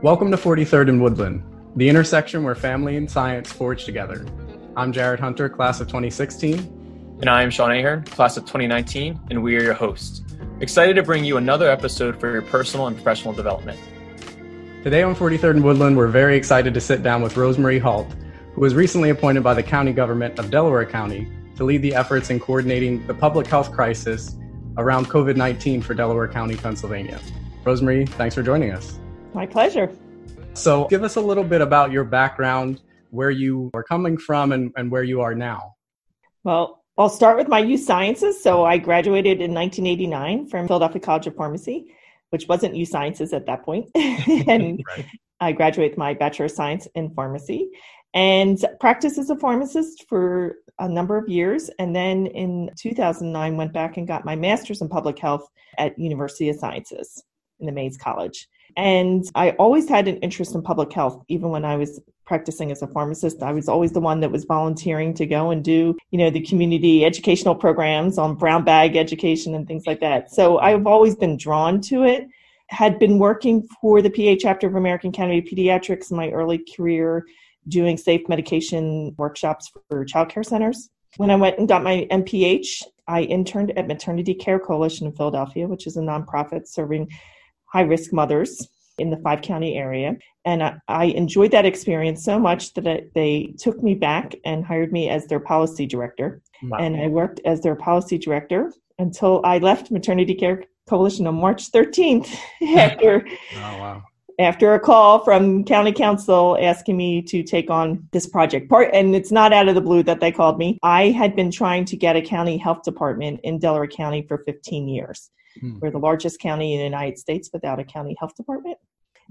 Welcome to 43rd and Woodland, the intersection where family and science forge together. I'm Jared Hunter, class of 2016. And I am Sean Ahern, class of 2019, and we are your hosts. Excited to bring you another episode for your personal and professional development. Today on 43rd and Woodland, we're very excited to sit down with Rosemary Halt, who was recently appointed by the county government of Delaware County to lead the efforts in coordinating the public health crisis around COVID 19 for Delaware County, Pennsylvania. Rosemary, thanks for joining us. My pleasure. So, give us a little bit about your background, where you are coming from, and, and where you are now. Well, I'll start with my U Sciences. So, I graduated in 1989 from Philadelphia College of Pharmacy, which wasn't U Sciences at that point. and right. I graduated with my Bachelor of Science in Pharmacy and practiced as a pharmacist for a number of years. And then in 2009, went back and got my master's in public health at University of Sciences in the Mayes College. And I always had an interest in public health, even when I was practicing as a pharmacist. I was always the one that was volunteering to go and do, you know, the community educational programs on brown bag education and things like that. So I've always been drawn to it. Had been working for the PA chapter of American Academy of Pediatrics in my early career, doing safe medication workshops for childcare centers. When I went and got my MPH, I interned at Maternity Care Coalition in Philadelphia, which is a nonprofit serving high risk mothers in the five county area. And I, I enjoyed that experience so much that I, they took me back and hired me as their policy director. Wow. And I worked as their policy director until I left Maternity Care Coalition on March 13th after. oh, wow. After a call from county council asking me to take on this project part, and it's not out of the blue that they called me. I had been trying to get a county health department in Delaware County for 15 years. Hmm. We're the largest county in the United States without a county health department.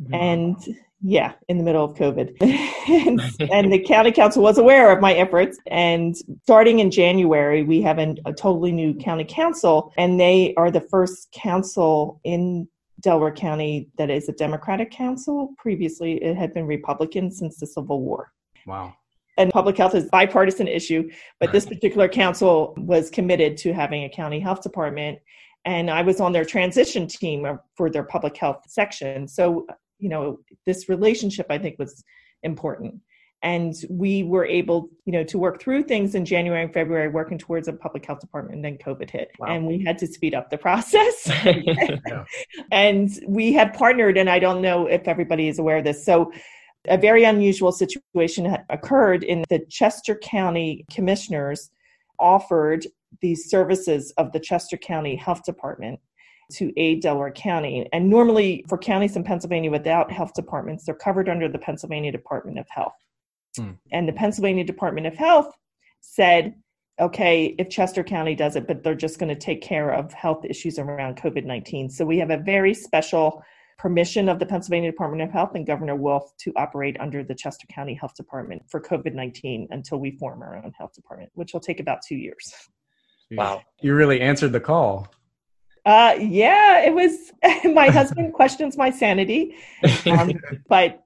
Mm-hmm. And yeah, in the middle of COVID. and, and, the county council was aware of my efforts. And starting in January, we have an, a totally new county council, and they are the first council in Delaware County that is a Democratic council. Previously, it had been Republican since the Civil War. Wow and public health is a bipartisan issue but right. this particular council was committed to having a county health department and I was on their transition team for their public health section. So, you know, this relationship I think was important. And we were able, you know, to work through things in January and February, working towards a public health department, and then COVID hit. Wow. And we had to speed up the process. yeah. And we had partnered, and I don't know if everybody is aware of this. So, a very unusual situation occurred in the Chester County commissioners offered these services of the Chester County Health Department to aid Delaware County. And normally, for counties in Pennsylvania without health departments, they're covered under the Pennsylvania Department of Health. Hmm. And the Pennsylvania Department of Health said, okay, if Chester County does it, but they're just going to take care of health issues around COVID 19. So we have a very special permission of the Pennsylvania Department of Health and Governor Wolf to operate under the Chester County Health Department for COVID 19 until we form our own health department, which will take about two years. Wow. You really answered the call. Uh, yeah, it was. my husband questions my sanity, um, but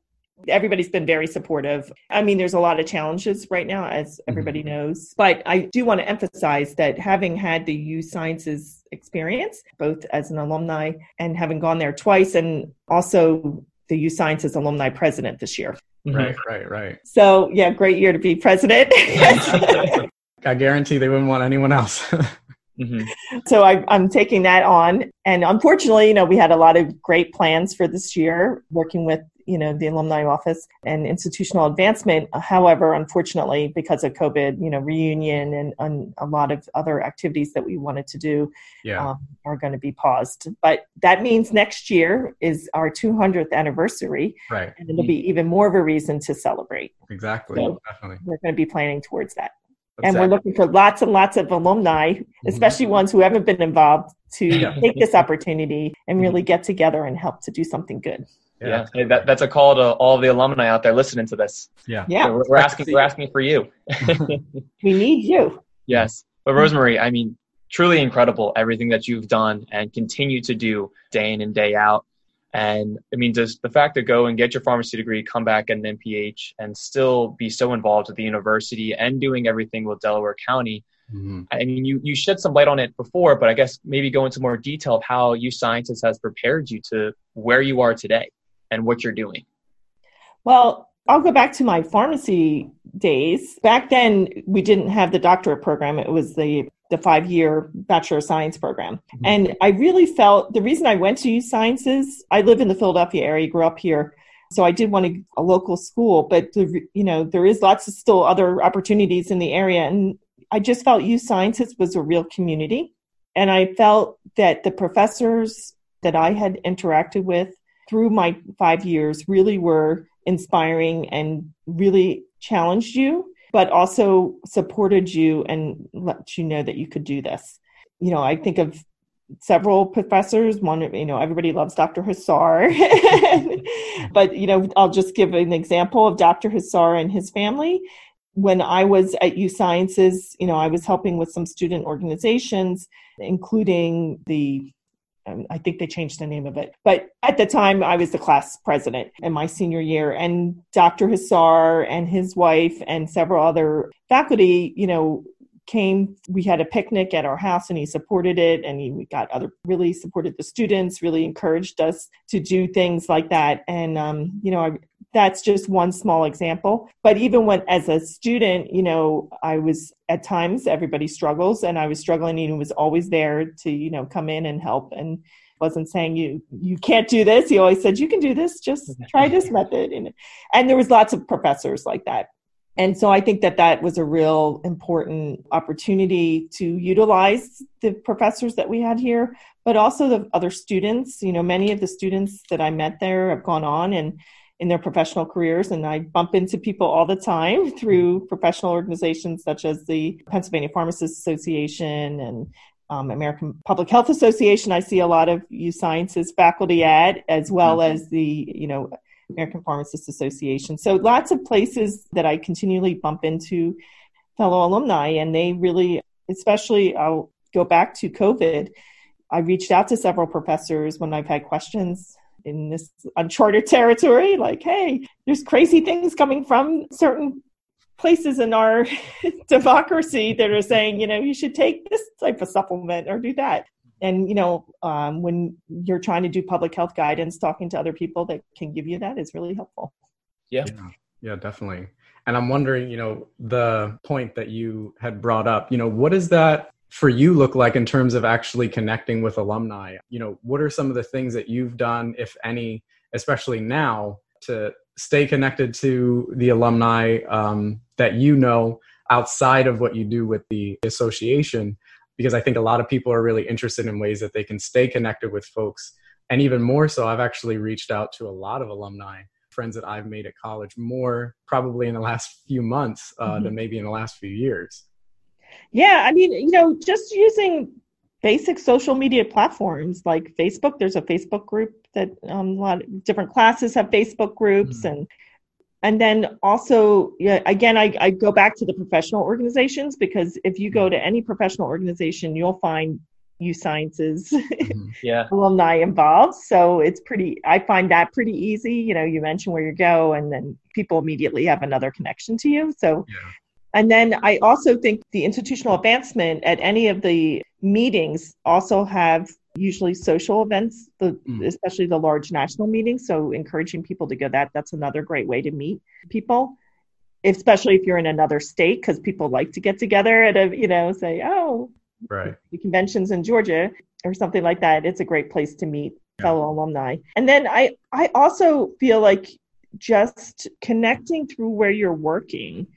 everybody's been very supportive. I mean, there's a lot of challenges right now, as everybody mm-hmm. knows, but I do want to emphasize that having had the U Sciences experience, both as an alumni and having gone there twice, and also the U Sciences alumni president this year. Right, right, right. So, yeah, great year to be president. I guarantee they wouldn't want anyone else. mm-hmm. So I, I'm taking that on. And unfortunately, you know, we had a lot of great plans for this year working with you know the alumni office and institutional advancement however unfortunately because of covid you know reunion and, and a lot of other activities that we wanted to do yeah. um, are going to be paused but that means next year is our 200th anniversary right and it'll be even more of a reason to celebrate exactly so definitely we're going to be planning towards that and we're looking for lots and lots of alumni, mm-hmm. especially mm-hmm. ones who haven't been involved, to yeah. take this opportunity and mm-hmm. really get together and help to do something good. Yeah, yeah. Hey, that, that's a call to all the alumni out there listening to this. Yeah, yeah. we're, we're asking, we're asking for you. we need you. Yes, but Rosemarie, I mean, truly incredible everything that you've done and continue to do day in and day out. And I mean, just the fact to go and get your pharmacy degree, come back at an MPH, and still be so involved with the university and doing everything with Delaware County. Mm-hmm. I mean, you, you shed some light on it before, but I guess maybe go into more detail of how U Sciences has prepared you to where you are today and what you're doing. Well, I'll go back to my pharmacy days. Back then, we didn't have the doctorate program. It was the the five year Bachelor of Science program. Mm-hmm. And I really felt the reason I went to U Sciences, I live in the Philadelphia area, grew up here. So I did want a, a local school, but the, you know there is lots of still other opportunities in the area, and I just felt U Sciences was a real community, and I felt that the professors that I had interacted with through my five years really were inspiring and really challenged you, but also supported you and let you know that you could do this. You know, I think of several professors. One, you know, everybody loves Dr. Hussar, but you know, I'll just give an example of Dr. Hussar and his family. When I was at U Sciences, you know, I was helping with some student organizations, including the um, I think they changed the name of it. But at the time, I was the class president in my senior year, and Dr. Hussar and his wife and several other faculty, you know, came. We had a picnic at our house, and he supported it, and he got other really supported the students, really encouraged us to do things like that. And um, you know, I, that's just one small example. But even when, as a student, you know, I was at times everybody struggles, and I was struggling, and he was always there to, you know, come in and help, and wasn't saying you you can't do this. He always said you can do this. Just try this method, and and there was lots of professors like that. And so I think that that was a real important opportunity to utilize the professors that we had here, but also the other students. You know, many of the students that I met there have gone on and in their professional careers. And I bump into people all the time through professional organizations such as the Pennsylvania Pharmacists Association and um, American Public Health Association. I see a lot of U Sciences faculty at, as well mm-hmm. as the, you know, American Pharmacists Association. So lots of places that I continually bump into fellow alumni, and they really, especially, I'll go back to COVID. I reached out to several professors when I've had questions in this uncharted territory like hey there's crazy things coming from certain places in our democracy that are saying you know you should take this type of supplement or do that. And you know um, when you're trying to do public health guidance talking to other people that can give you that is really helpful. Yeah. Yeah, yeah definitely. And i'm wondering you know the point that you had brought up you know what is that for you look like in terms of actually connecting with alumni? You know, what are some of the things that you've done, if any, especially now, to stay connected to the alumni um, that you know outside of what you do with the association? Because I think a lot of people are really interested in ways that they can stay connected with folks. And even more so, I've actually reached out to a lot of alumni friends that I've made at college more probably in the last few months uh, mm-hmm. than maybe in the last few years. Yeah, I mean, you know, just using basic social media platforms like Facebook. There's a Facebook group that um, a lot of different classes have Facebook groups, mm-hmm. and and then also, yeah, again, I, I go back to the professional organizations because if you go to any professional organization, you'll find U Sciences mm-hmm. yeah. alumni involved. So it's pretty, I find that pretty easy. You know, you mention where you go, and then people immediately have another connection to you. So yeah. And then I also think the institutional advancement at any of the meetings also have usually social events, the, mm. especially the large national meetings. So encouraging people to go that that's another great way to meet people, especially if you're in another state, because people like to get together at a you know say oh right the conventions in Georgia or something like that. It's a great place to meet yeah. fellow alumni. And then I I also feel like just connecting through where you're working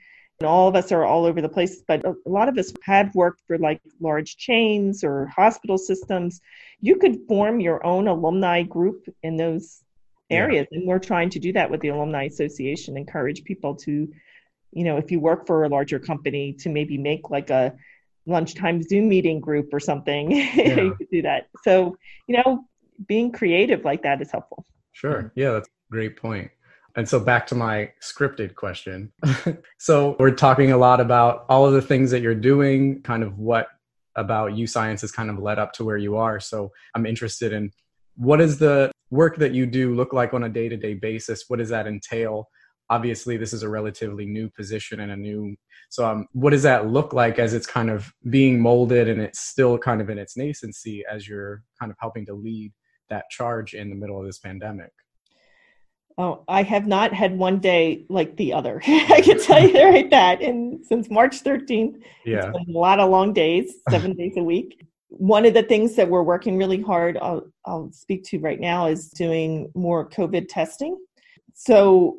all of us are all over the place, but a lot of us had worked for like large chains or hospital systems. You could form your own alumni group in those areas. Yeah. And we're trying to do that with the Alumni Association, encourage people to, you know, if you work for a larger company, to maybe make like a lunchtime Zoom meeting group or something. Yeah. you could do that. So, you know, being creative like that is helpful. Sure. Yeah, that's a great point. And so back to my scripted question. so we're talking a lot about all of the things that you're doing, kind of what about you Science has kind of led up to where you are. So I'm interested in what does the work that you do look like on a day-to-day basis? What does that entail? Obviously, this is a relatively new position and a new. So, um, what does that look like as it's kind of being molded and it's still kind of in its nascency as you're kind of helping to lead that charge in the middle of this pandemic? Oh, I have not had one day like the other. I can tell you right that. And since March 13th, yeah, a lot of long days, seven days a week. One of the things that we're working really hard, I'll, I'll speak to right now, is doing more COVID testing. So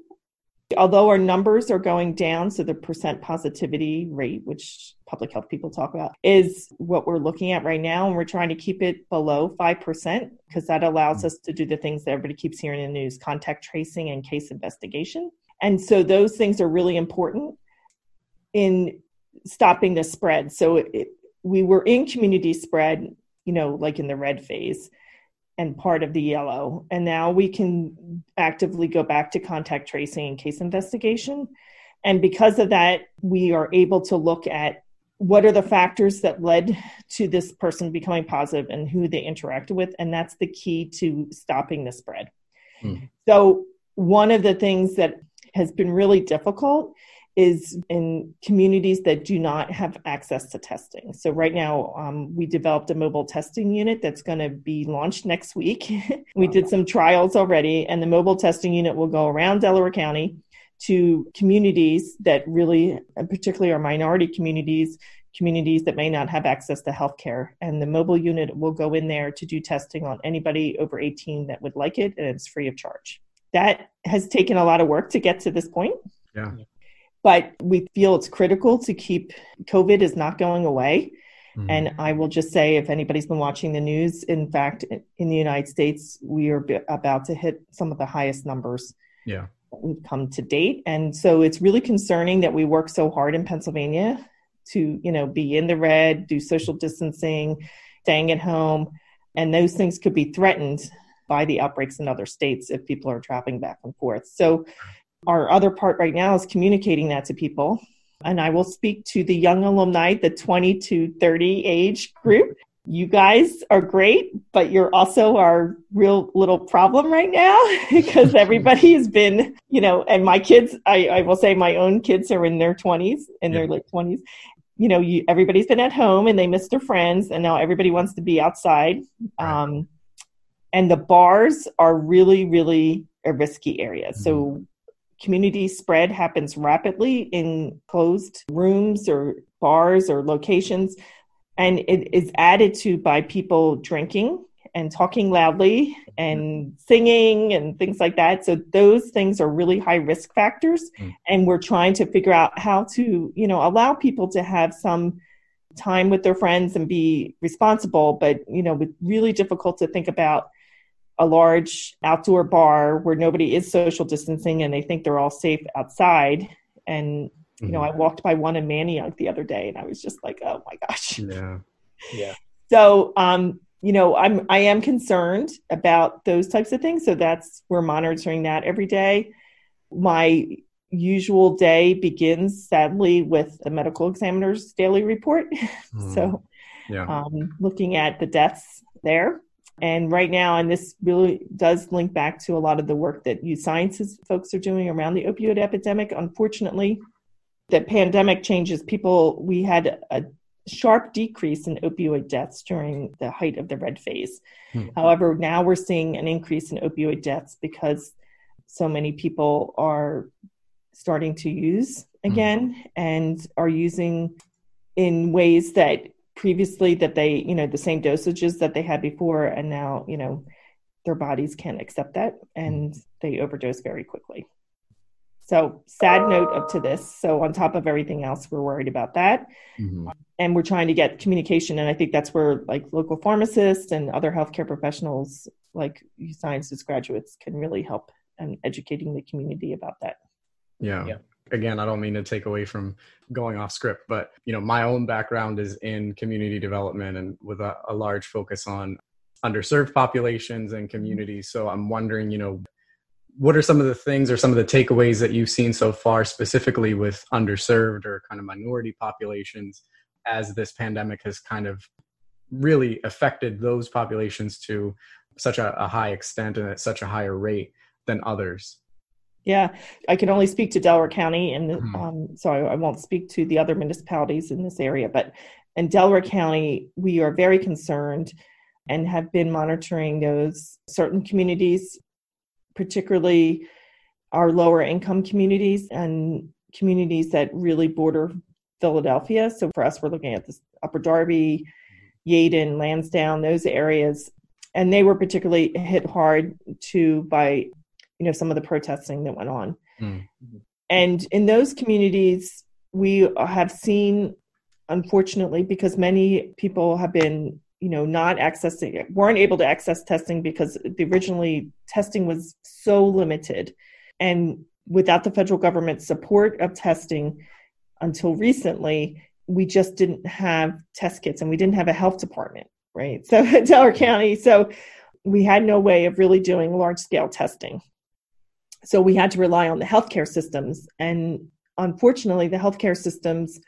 although our numbers are going down, so the percent positivity rate, which public health people talk about, is what we're looking at right now. And we're trying to keep it below 5% because that allows mm. us to do the things that everybody keeps hearing in the news contact tracing and case investigation. And so those things are really important in stopping the spread. So it, we were in community spread, you know, like in the red phase and part of the yellow. And now we can actively go back to contact tracing and case investigation. And because of that, we are able to look at what are the factors that led to this person becoming positive and who they interacted with. And that's the key to stopping the spread. Hmm. So, one of the things that has been really difficult is in communities that do not have access to testing. So, right now, um, we developed a mobile testing unit that's going to be launched next week. we did some trials already, and the mobile testing unit will go around Delaware County to communities that really, particularly our minority communities, communities that may not have access to healthcare. And the mobile unit will go in there to do testing on anybody over 18 that would like it, and it's free of charge. That has taken a lot of work to get to this point. Yeah but we feel it's critical to keep COVID is not going away. Mm-hmm. And I will just say, if anybody's been watching the news, in fact, in the United States, we are about to hit some of the highest numbers. Yeah. We've come to date. And so it's really concerning that we work so hard in Pennsylvania to, you know, be in the red, do social distancing, staying at home. And those things could be threatened by the outbreaks in other states if people are traveling back and forth. So our other part right now is communicating that to people. And I will speak to the young alumni, the 20 to 30 age group. You guys are great, but you're also our real little problem right now because everybody has been, you know, and my kids, I, I will say my own kids are in their 20s, in yeah. their late 20s. You know, you, everybody's been at home and they miss their friends, and now everybody wants to be outside. Right. Um, and the bars are really, really a risky area. Mm-hmm. So community spread happens rapidly in closed rooms or bars or locations and it is added to by people drinking and talking loudly and singing and things like that so those things are really high risk factors mm. and we're trying to figure out how to you know allow people to have some time with their friends and be responsible but you know it's really difficult to think about a large outdoor bar where nobody is social distancing and they think they're all safe outside. And, you mm-hmm. know, I walked by one in Manayunk the other day and I was just like, oh my gosh. Yeah. Yeah. So, um, you know, I'm I am concerned about those types of things. So that's we're monitoring that every day. My usual day begins sadly with the medical examiner's daily report. Mm. so yeah. um, looking at the deaths there and right now, and this really does link back to a lot of the work that U Sciences folks are doing around the opioid epidemic. Unfortunately, the pandemic changes people. We had a sharp decrease in opioid deaths during the height of the red phase. Hmm. However, now we're seeing an increase in opioid deaths because so many people are starting to use hmm. again hmm. and are using in ways that previously that they, you know, the same dosages that they had before, and now, you know, their bodies can't accept that and they overdose very quickly. So, sad note up to this. So, on top of everything else, we're worried about that. Mm-hmm. And we're trying to get communication. And I think that's where, like, local pharmacists and other healthcare professionals, like sciences graduates, can really help in educating the community about that. Yeah. yeah again i don't mean to take away from going off script but you know my own background is in community development and with a, a large focus on underserved populations and communities so i'm wondering you know what are some of the things or some of the takeaways that you've seen so far specifically with underserved or kind of minority populations as this pandemic has kind of really affected those populations to such a, a high extent and at such a higher rate than others yeah, I can only speak to Delaware County, and mm-hmm. um, so I, I, won't speak to the other municipalities in this area. But in Delaware County, we are very concerned and have been monitoring those certain communities, particularly our lower income communities and communities that really border Philadelphia. So for us, we're looking at the Upper Darby, Yeadon, Lansdowne, those areas. And they were particularly hit hard too by, you know, some of the protesting that went on. Mm-hmm. And in those communities, we have seen, unfortunately, because many people have been, you know, not accessing it, weren't able to access testing because the originally testing was so limited. And without the federal government's support of testing until recently, we just didn't have test kits and we didn't have a health department, right? So Delaware County, so we had no way of really doing large scale testing. So we had to rely on the healthcare systems. And unfortunately, the healthcare systems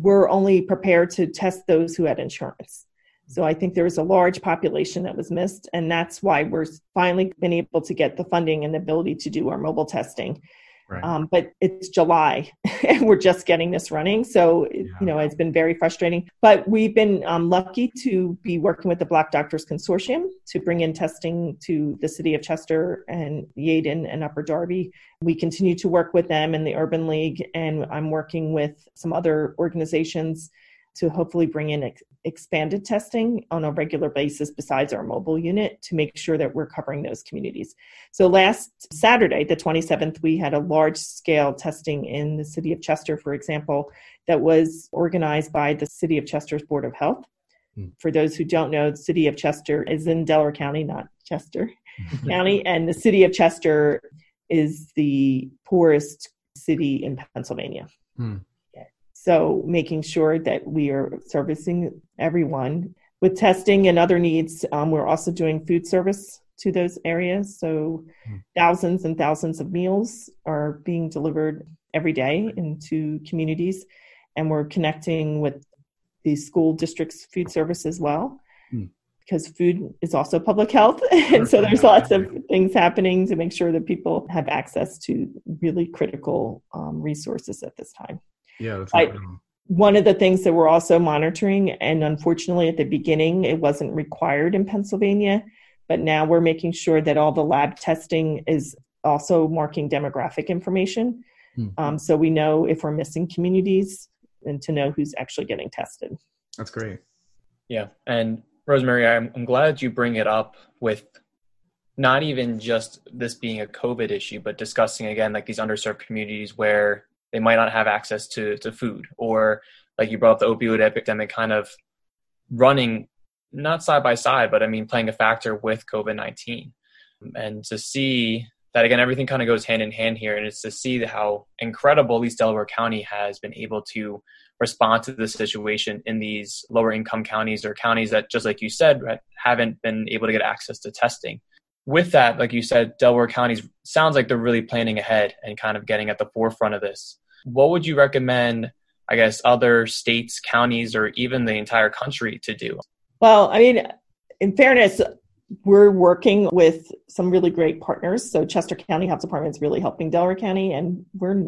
were only prepared to test those who had insurance. So I think there was a large population that was missed, and that's why we're finally been able to get the funding and the ability to do our mobile testing. Right. Um, but it's July and we're just getting this running. So, yeah. you know, it's been very frustrating. But we've been um, lucky to be working with the Black Doctors Consortium to bring in testing to the city of Chester and Yeadon and Upper Darby. We continue to work with them and the Urban League, and I'm working with some other organizations to hopefully bring in ex- expanded testing on a regular basis besides our mobile unit to make sure that we're covering those communities. So last Saturday, the 27th, we had a large scale testing in the city of Chester, for example, that was organized by the city of Chester's Board of Health. Hmm. For those who don't know, the city of Chester is in Delaware County, not Chester County, and the city of Chester is the poorest city in Pennsylvania. Hmm. So making sure that we are servicing everyone with testing and other needs. Um, we're also doing food service to those areas. So mm. thousands and thousands of meals are being delivered every day into communities. And we're connecting with the school district's food service as well. Mm. Because food is also public health. and so there's lots of things happening to make sure that people have access to really critical um, resources at this time. Yeah, that's I, one of the things that we're also monitoring, and unfortunately at the beginning it wasn't required in Pennsylvania, but now we're making sure that all the lab testing is also marking demographic information. Mm-hmm. Um, so we know if we're missing communities and to know who's actually getting tested. That's great. Yeah. And Rosemary, I'm, I'm glad you bring it up with not even just this being a COVID issue, but discussing again like these underserved communities where they might not have access to to food. Or like you brought up the opioid epidemic kind of running not side by side but i mean playing a factor with covid-19 and to see that again everything kind of goes hand in hand here and it's to see how incredible at least delaware county has been able to respond to the situation in these lower income counties or counties that just like you said haven't been able to get access to testing with that, like you said, Delaware County sounds like they're really planning ahead and kind of getting at the forefront of this. What would you recommend, I guess, other states, counties, or even the entire country to do? Well, I mean, in fairness, we're working with some really great partners. So Chester County Health Department is really helping Delaware County, and we're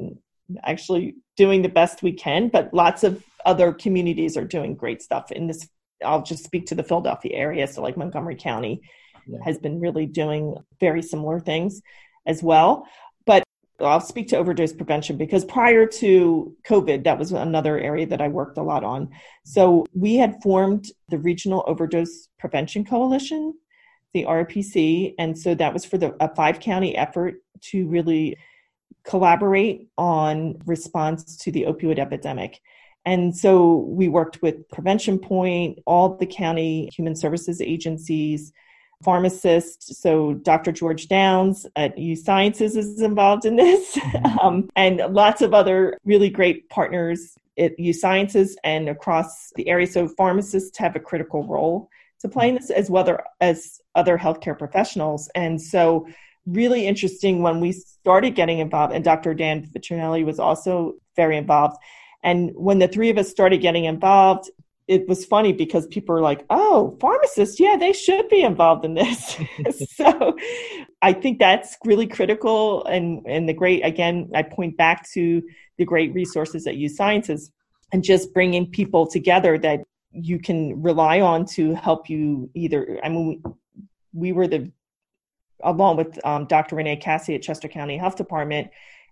actually doing the best we can. But lots of other communities are doing great stuff in this. I'll just speak to the Philadelphia area, so like Montgomery County yeah. has been really doing very similar things as well. But I'll speak to overdose prevention because prior to COVID, that was another area that I worked a lot on. So we had formed the Regional Overdose Prevention Coalition, the RPC, and so that was for the a five county effort to really collaborate on response to the opioid epidemic. And so we worked with Prevention Point, all the county human services agencies, pharmacist. So Dr. George Downs at U Sciences is involved in this, mm-hmm. um, and lots of other really great partners at U Sciences and across the area. So pharmacists have a critical role to play in this as well as other healthcare professionals. And so really interesting when we started getting involved, and Dr. Dan Ventricelli was also very involved. And when the three of us started getting involved, it was funny because people are like, oh, pharmacists, yeah, they should be involved in this. so I think that's really critical. And, and the great, again, I point back to the great resources at U Sciences and just bringing people together that you can rely on to help you either. I mean, we, we were the along with um, Dr. Renee Cassie at Chester County Health Department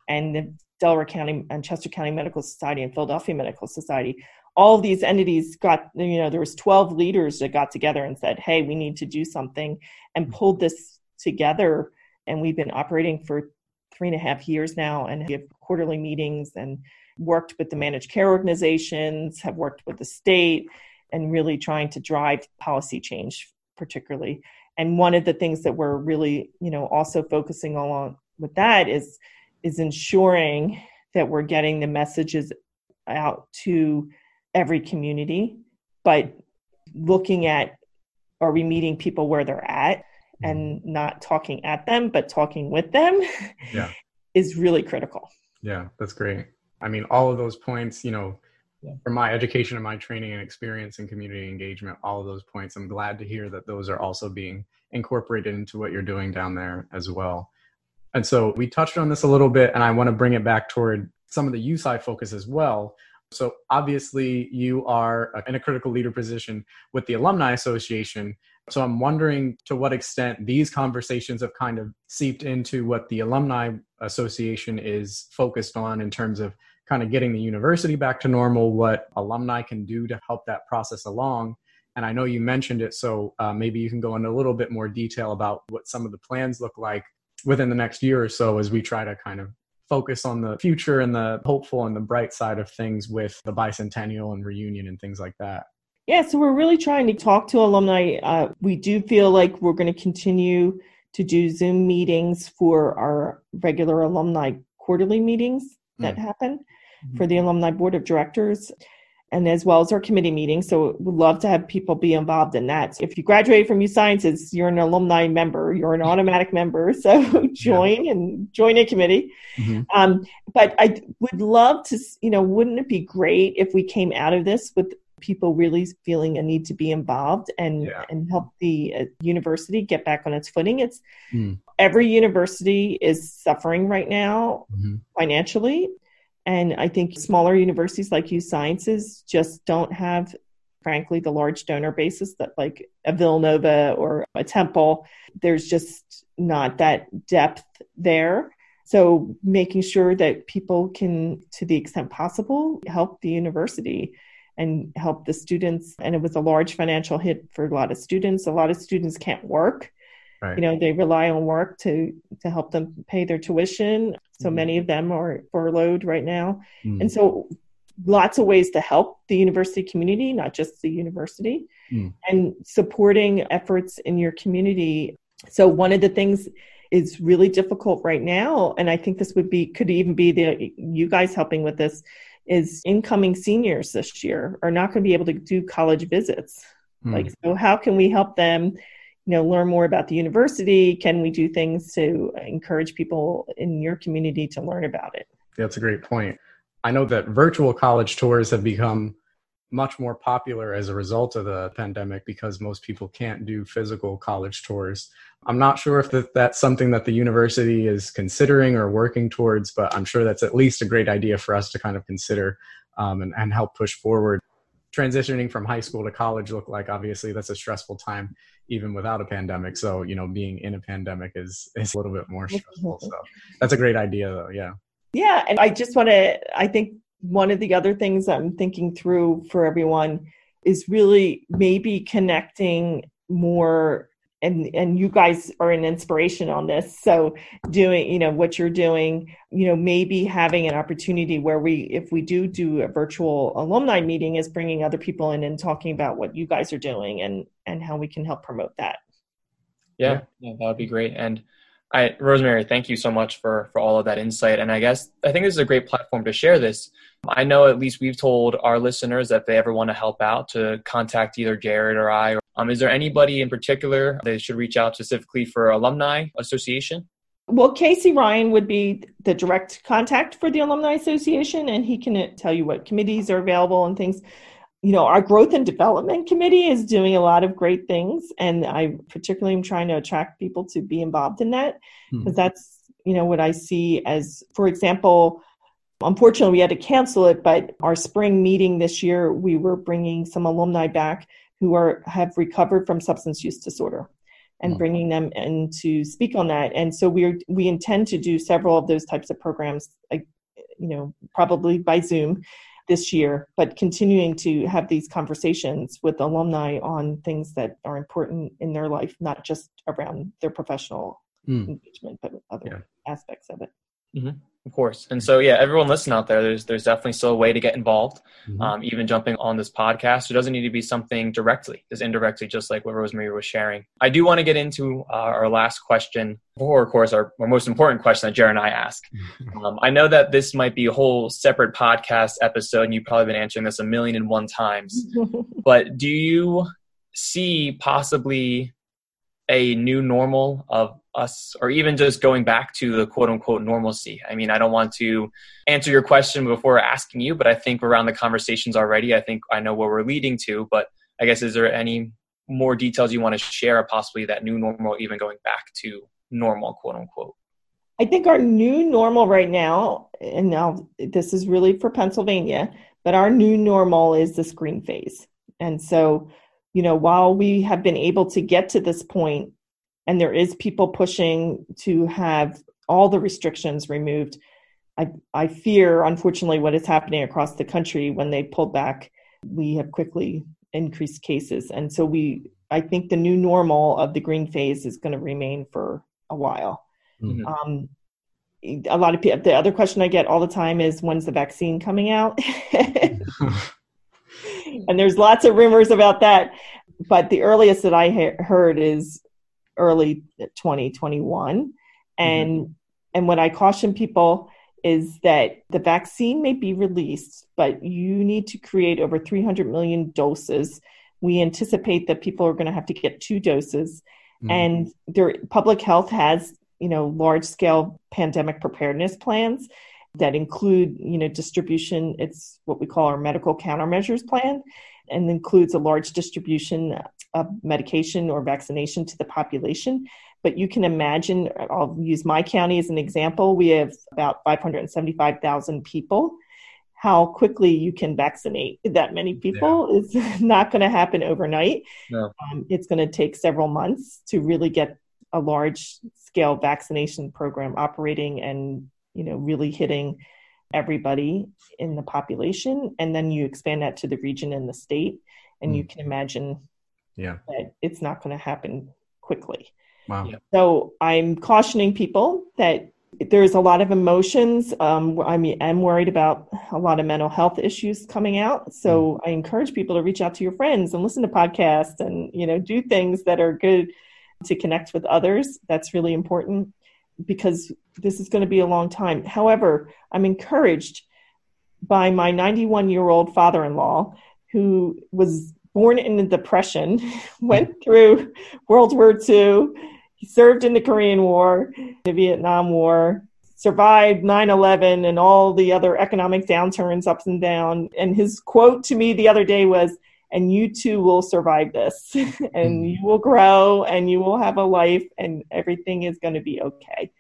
and the Delaware County and Chester County Medical Society and Philadelphia Medical Society. All of these entities got, you know, there was 12 leaders that got together and said, hey, we need to do something and mm-hmm. pulled this together. And we've been operating for three and a half years now and we have quarterly meetings and worked with the managed care organizations, have worked with the state, and really trying to drive policy change, particularly. And one of the things that we're really, you know, also focusing on with that is is ensuring that we're getting the messages out to every community, but looking at are we meeting people where they're at and mm-hmm. not talking at them, but talking with them yeah. is really critical. Yeah, that's great. I mean, all of those points, you know, yeah. from my education and my training and experience in community engagement, all of those points, I'm glad to hear that those are also being incorporated into what you're doing down there as well. And so we touched on this a little bit, and I want to bring it back toward some of the use I focus as well. So obviously, you are in a critical leader position with the Alumni Association. So I'm wondering to what extent these conversations have kind of seeped into what the Alumni Association is focused on in terms of kind of getting the university back to normal, what alumni can do to help that process along. And I know you mentioned it, so uh, maybe you can go into a little bit more detail about what some of the plans look like within the next year or so as we try to kind of focus on the future and the hopeful and the bright side of things with the bicentennial and reunion and things like that. Yeah, so we're really trying to talk to alumni. Uh, we do feel like we're going to continue to do Zoom meetings for our regular alumni quarterly meetings that mm. happen mm-hmm. for the alumni board of directors and as well as our committee meetings. So we'd love to have people be involved in that. If you graduate from U Sciences, you're an alumni member, you're an automatic member. So join yeah. and join a committee. Mm-hmm. Um, but I would love to, you know, wouldn't it be great if we came out of this with people really feeling a need to be involved and yeah. and help the uh, university get back on its footing it's mm. every university is suffering right now mm-hmm. financially and I think smaller universities like U Sciences just don't have, frankly, the large donor basis that like a Villanova or a Temple. There's just not that depth there. So making sure that people can, to the extent possible, help the university and help the students. And it was a large financial hit for a lot of students. A lot of students can't work. Right. You know, they rely on work to to help them pay their tuition. So mm many of them are furloughed right now. mm And so lots of ways to help the university community, not just the university, mm. and supporting efforts in your community. So one of the things is really difficult right now, and I think this would be could even be the you guys helping with this is incoming seniors this year are not going to be able to do college visits. Mm. Like, so how can we help them you know learn more about the university. Can we do things to encourage people in your community to learn about it? That's a great point. I know that virtual college tours have become much more popular as a result of the pandemic because most people can't do physical college tours. I'm not sure if that's something that the university is considering or working towards, but I'm sure that's at least a great idea for us to kind of consider um, and, and help push forward transitioning from high school to college look like obviously that's a stressful time even without a pandemic. So you know being in a pandemic is is a little bit more stressful. So that's a great idea though. Yeah. Yeah and i just want to i think one of the other things i'm thinking through for everyone is really maybe connecting more and and you guys are an inspiration on this so doing you know what you're doing you know maybe having an opportunity where we if we do do a virtual alumni meeting is bringing other people in and talking about what you guys are doing and and how we can help promote that yeah, yeah that would be great and I, Rosemary, thank you so much for for all of that insight. And I guess I think this is a great platform to share this. I know at least we've told our listeners that if they ever want to help out to contact either Jared or I. Um, is there anybody in particular they should reach out specifically for alumni association? Well, Casey Ryan would be the direct contact for the Alumni Association, and he can tell you what committees are available and things you know, our growth and development committee is doing a lot of great things. And I particularly am trying to attract people to be involved in that because hmm. that's, you know, what I see as, for example, unfortunately we had to cancel it, but our spring meeting this year, we were bringing some alumni back who are, have recovered from substance use disorder. and mm-hmm. bringing them in to speak on that. And so we're we intend to do several of those types of programs, like, you know, probably by Zoom this year, but continuing to have these conversations with alumni on things that are important in their life, not just around their professional mm. engagement, but other yeah. aspects of it. Mm-hmm. Of course. And so, yeah, everyone listening out there, there's there's definitely still a way to get involved. Mm-hmm. Um, even jumping on this podcast, it doesn't need to be something directly, just indirectly, just like what Rosemary was sharing. I do want to get into uh, our last question, or of course, our, our most important question that Jared and I ask. Um, I know that this might be a whole separate podcast episode, and you've probably been answering this a million and one times. but do you see possibly a new normal of us or even just going back to the quote unquote normalcy. I mean i don't want to answer your question before asking you but i think around the conversations already i think i know where we're leading to but i guess is there any more details you want to share possibly that new normal even going back to normal quote unquote? I think our new normal right now and now this is really for pennsylvania but our new normal is the green phase. And so you know, while we have been able to get to this point and there is people pushing to have all the restrictions removed, I, I fear, unfortunately, what is happening across the country when they pull back, we have quickly increased cases. And so we, I think the new normal of the green phase is going to remain for a while. Mm-hmm. Um, a lot of people, the other question I get all the time is when's the vaccine coming out? and there's lots of rumors about that. But the earliest that I ha- heard is early 2021. And mm-hmm. and what I caution people is that the vaccine may be released, but you need to create over 300 million doses. We anticipate that people are going to have to get two doses. Mm-hmm. And their public health has, you know, large scale pandemic preparedness plans that include, you know, distribution. It's what we call our medical countermeasures plan and includes a large distribution of medication or vaccination to the population. But you can imagine, I'll use my county as an example. We have about 575,000 people. How quickly you can vaccinate that many people yeah. is not going to happen overnight. No. Um, it's going to take several months to really get a large scale vaccination program operating and you know really hitting everybody in the population. And then you expand that to the region and the state and mm. you can imagine yeah. that it's not going to happen quickly. Wow. So i'm cautioning people that there's a lot of emotions. Um, i mean i'm worried about a lot of mental health issues coming out. So mm. i encourage people to reach out to your friends and listen to podcasts and you know do things that are good to connect with others. That's really important because this is going to be a long time. However, I'm encouraged by my 91 year old father in law who was born in the Depression, went through World War II, he served in the Korean War, the Vietnam War, survived 9 11 and all the other economic downturns, ups and downs. And his quote to me the other day was, and you too will survive this and mm. you will grow and you will have a life and everything is going to be okay.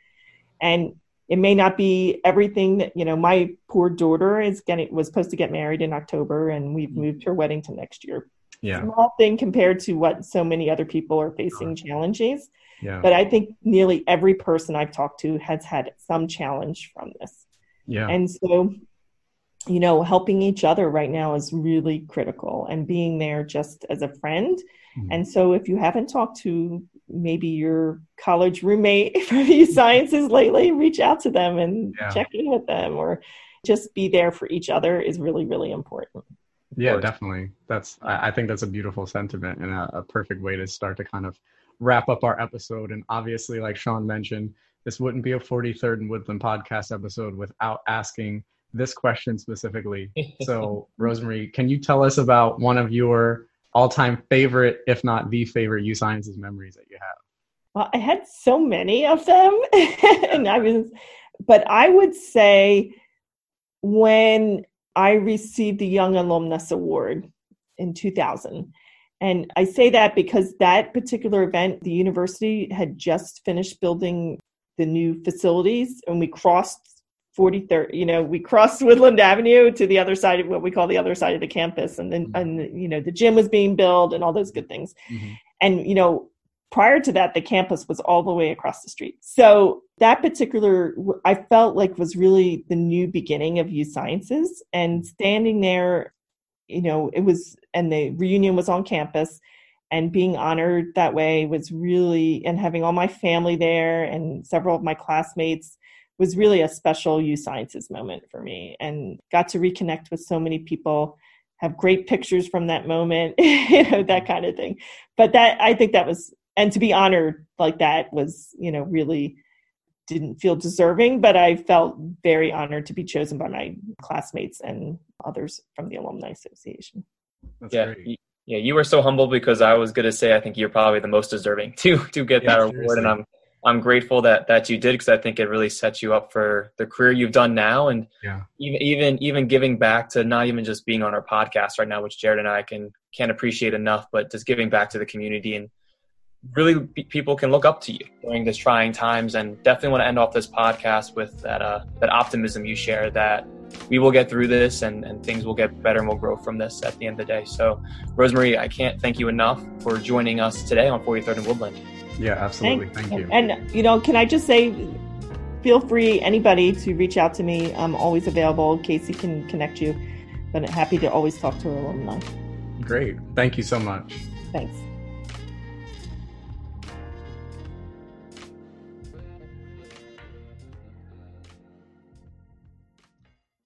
And it may not be everything that you know my poor daughter is getting was supposed to get married in october and we've mm. moved her wedding to next year. Yeah. Small thing compared to what so many other people are facing challenges. Yeah. but i think nearly every person i've talked to has had some challenge from this. Yeah. And so you know, helping each other right now is really critical and being there just as a friend. Mm-hmm. And so if you haven't talked to maybe your college roommate from U Sciences lately, reach out to them and yeah. check in with them or just be there for each other is really, really important. Yeah, definitely. That's I, think that's a beautiful sentiment and a, a perfect way to start to kind of wrap up our episode. And obviously, like Sean mentioned, this wouldn't be a 43rd and Woodland podcast episode without asking this question specifically. So, Rosemary, can you tell us about one of your all-time favorite, if not the favorite, U Sciences memories that you have? Well, I had so many of them, and I was, but I would say when I received the Young Alumnus Award in 2000. And I say that because that particular event, the university had just finished building the new facilities, and we crossed 43rd, you know, we crossed Woodland Avenue to the other side of what we call the other side of the campus. And then, mm-hmm. and, you know, the gym was being built and all those good things. Mm-hmm. And, you know, prior to that, the campus was all the way across the street. So that particular, I felt like was really the new beginning of U Sciences and standing there, you know, it was, and the reunion was on campus and being honored that way was really, and having all my family there and several of my classmates was really a special U Sciences moment for me and got to reconnect with so many people have great pictures from that moment you know that kind of thing. But that i think that was and to be honored like that was you know really didn't feel deserving but i felt very honored to be chosen by my classmates and others from the alumni association. That's yeah great. yeah you were so humble because i was going to say i think you're probably the most deserving to to get yeah, that award and i'm i'm grateful that that you did because i think it really sets you up for the career you've done now. And yeah. even even even giving back to not even just being on our podcast right now which jared and i can can't appreciate enough but just giving back to the community and really people can look up to you during these trying times. And definitely want to end off this podcast with that uh, that optimism you share that we will get through this and, and things will get better and we'll grow from this at the end of the day. So rosemary i can't thank you enough for joining us today on 43rd and woodland yeah absolutely. Thank, thank you. And you know can i just say feel free anybody to reach out to me. I'm always available. Casey can connect you. But happy to always talk to alumni. Great. Thank you so much. Thanks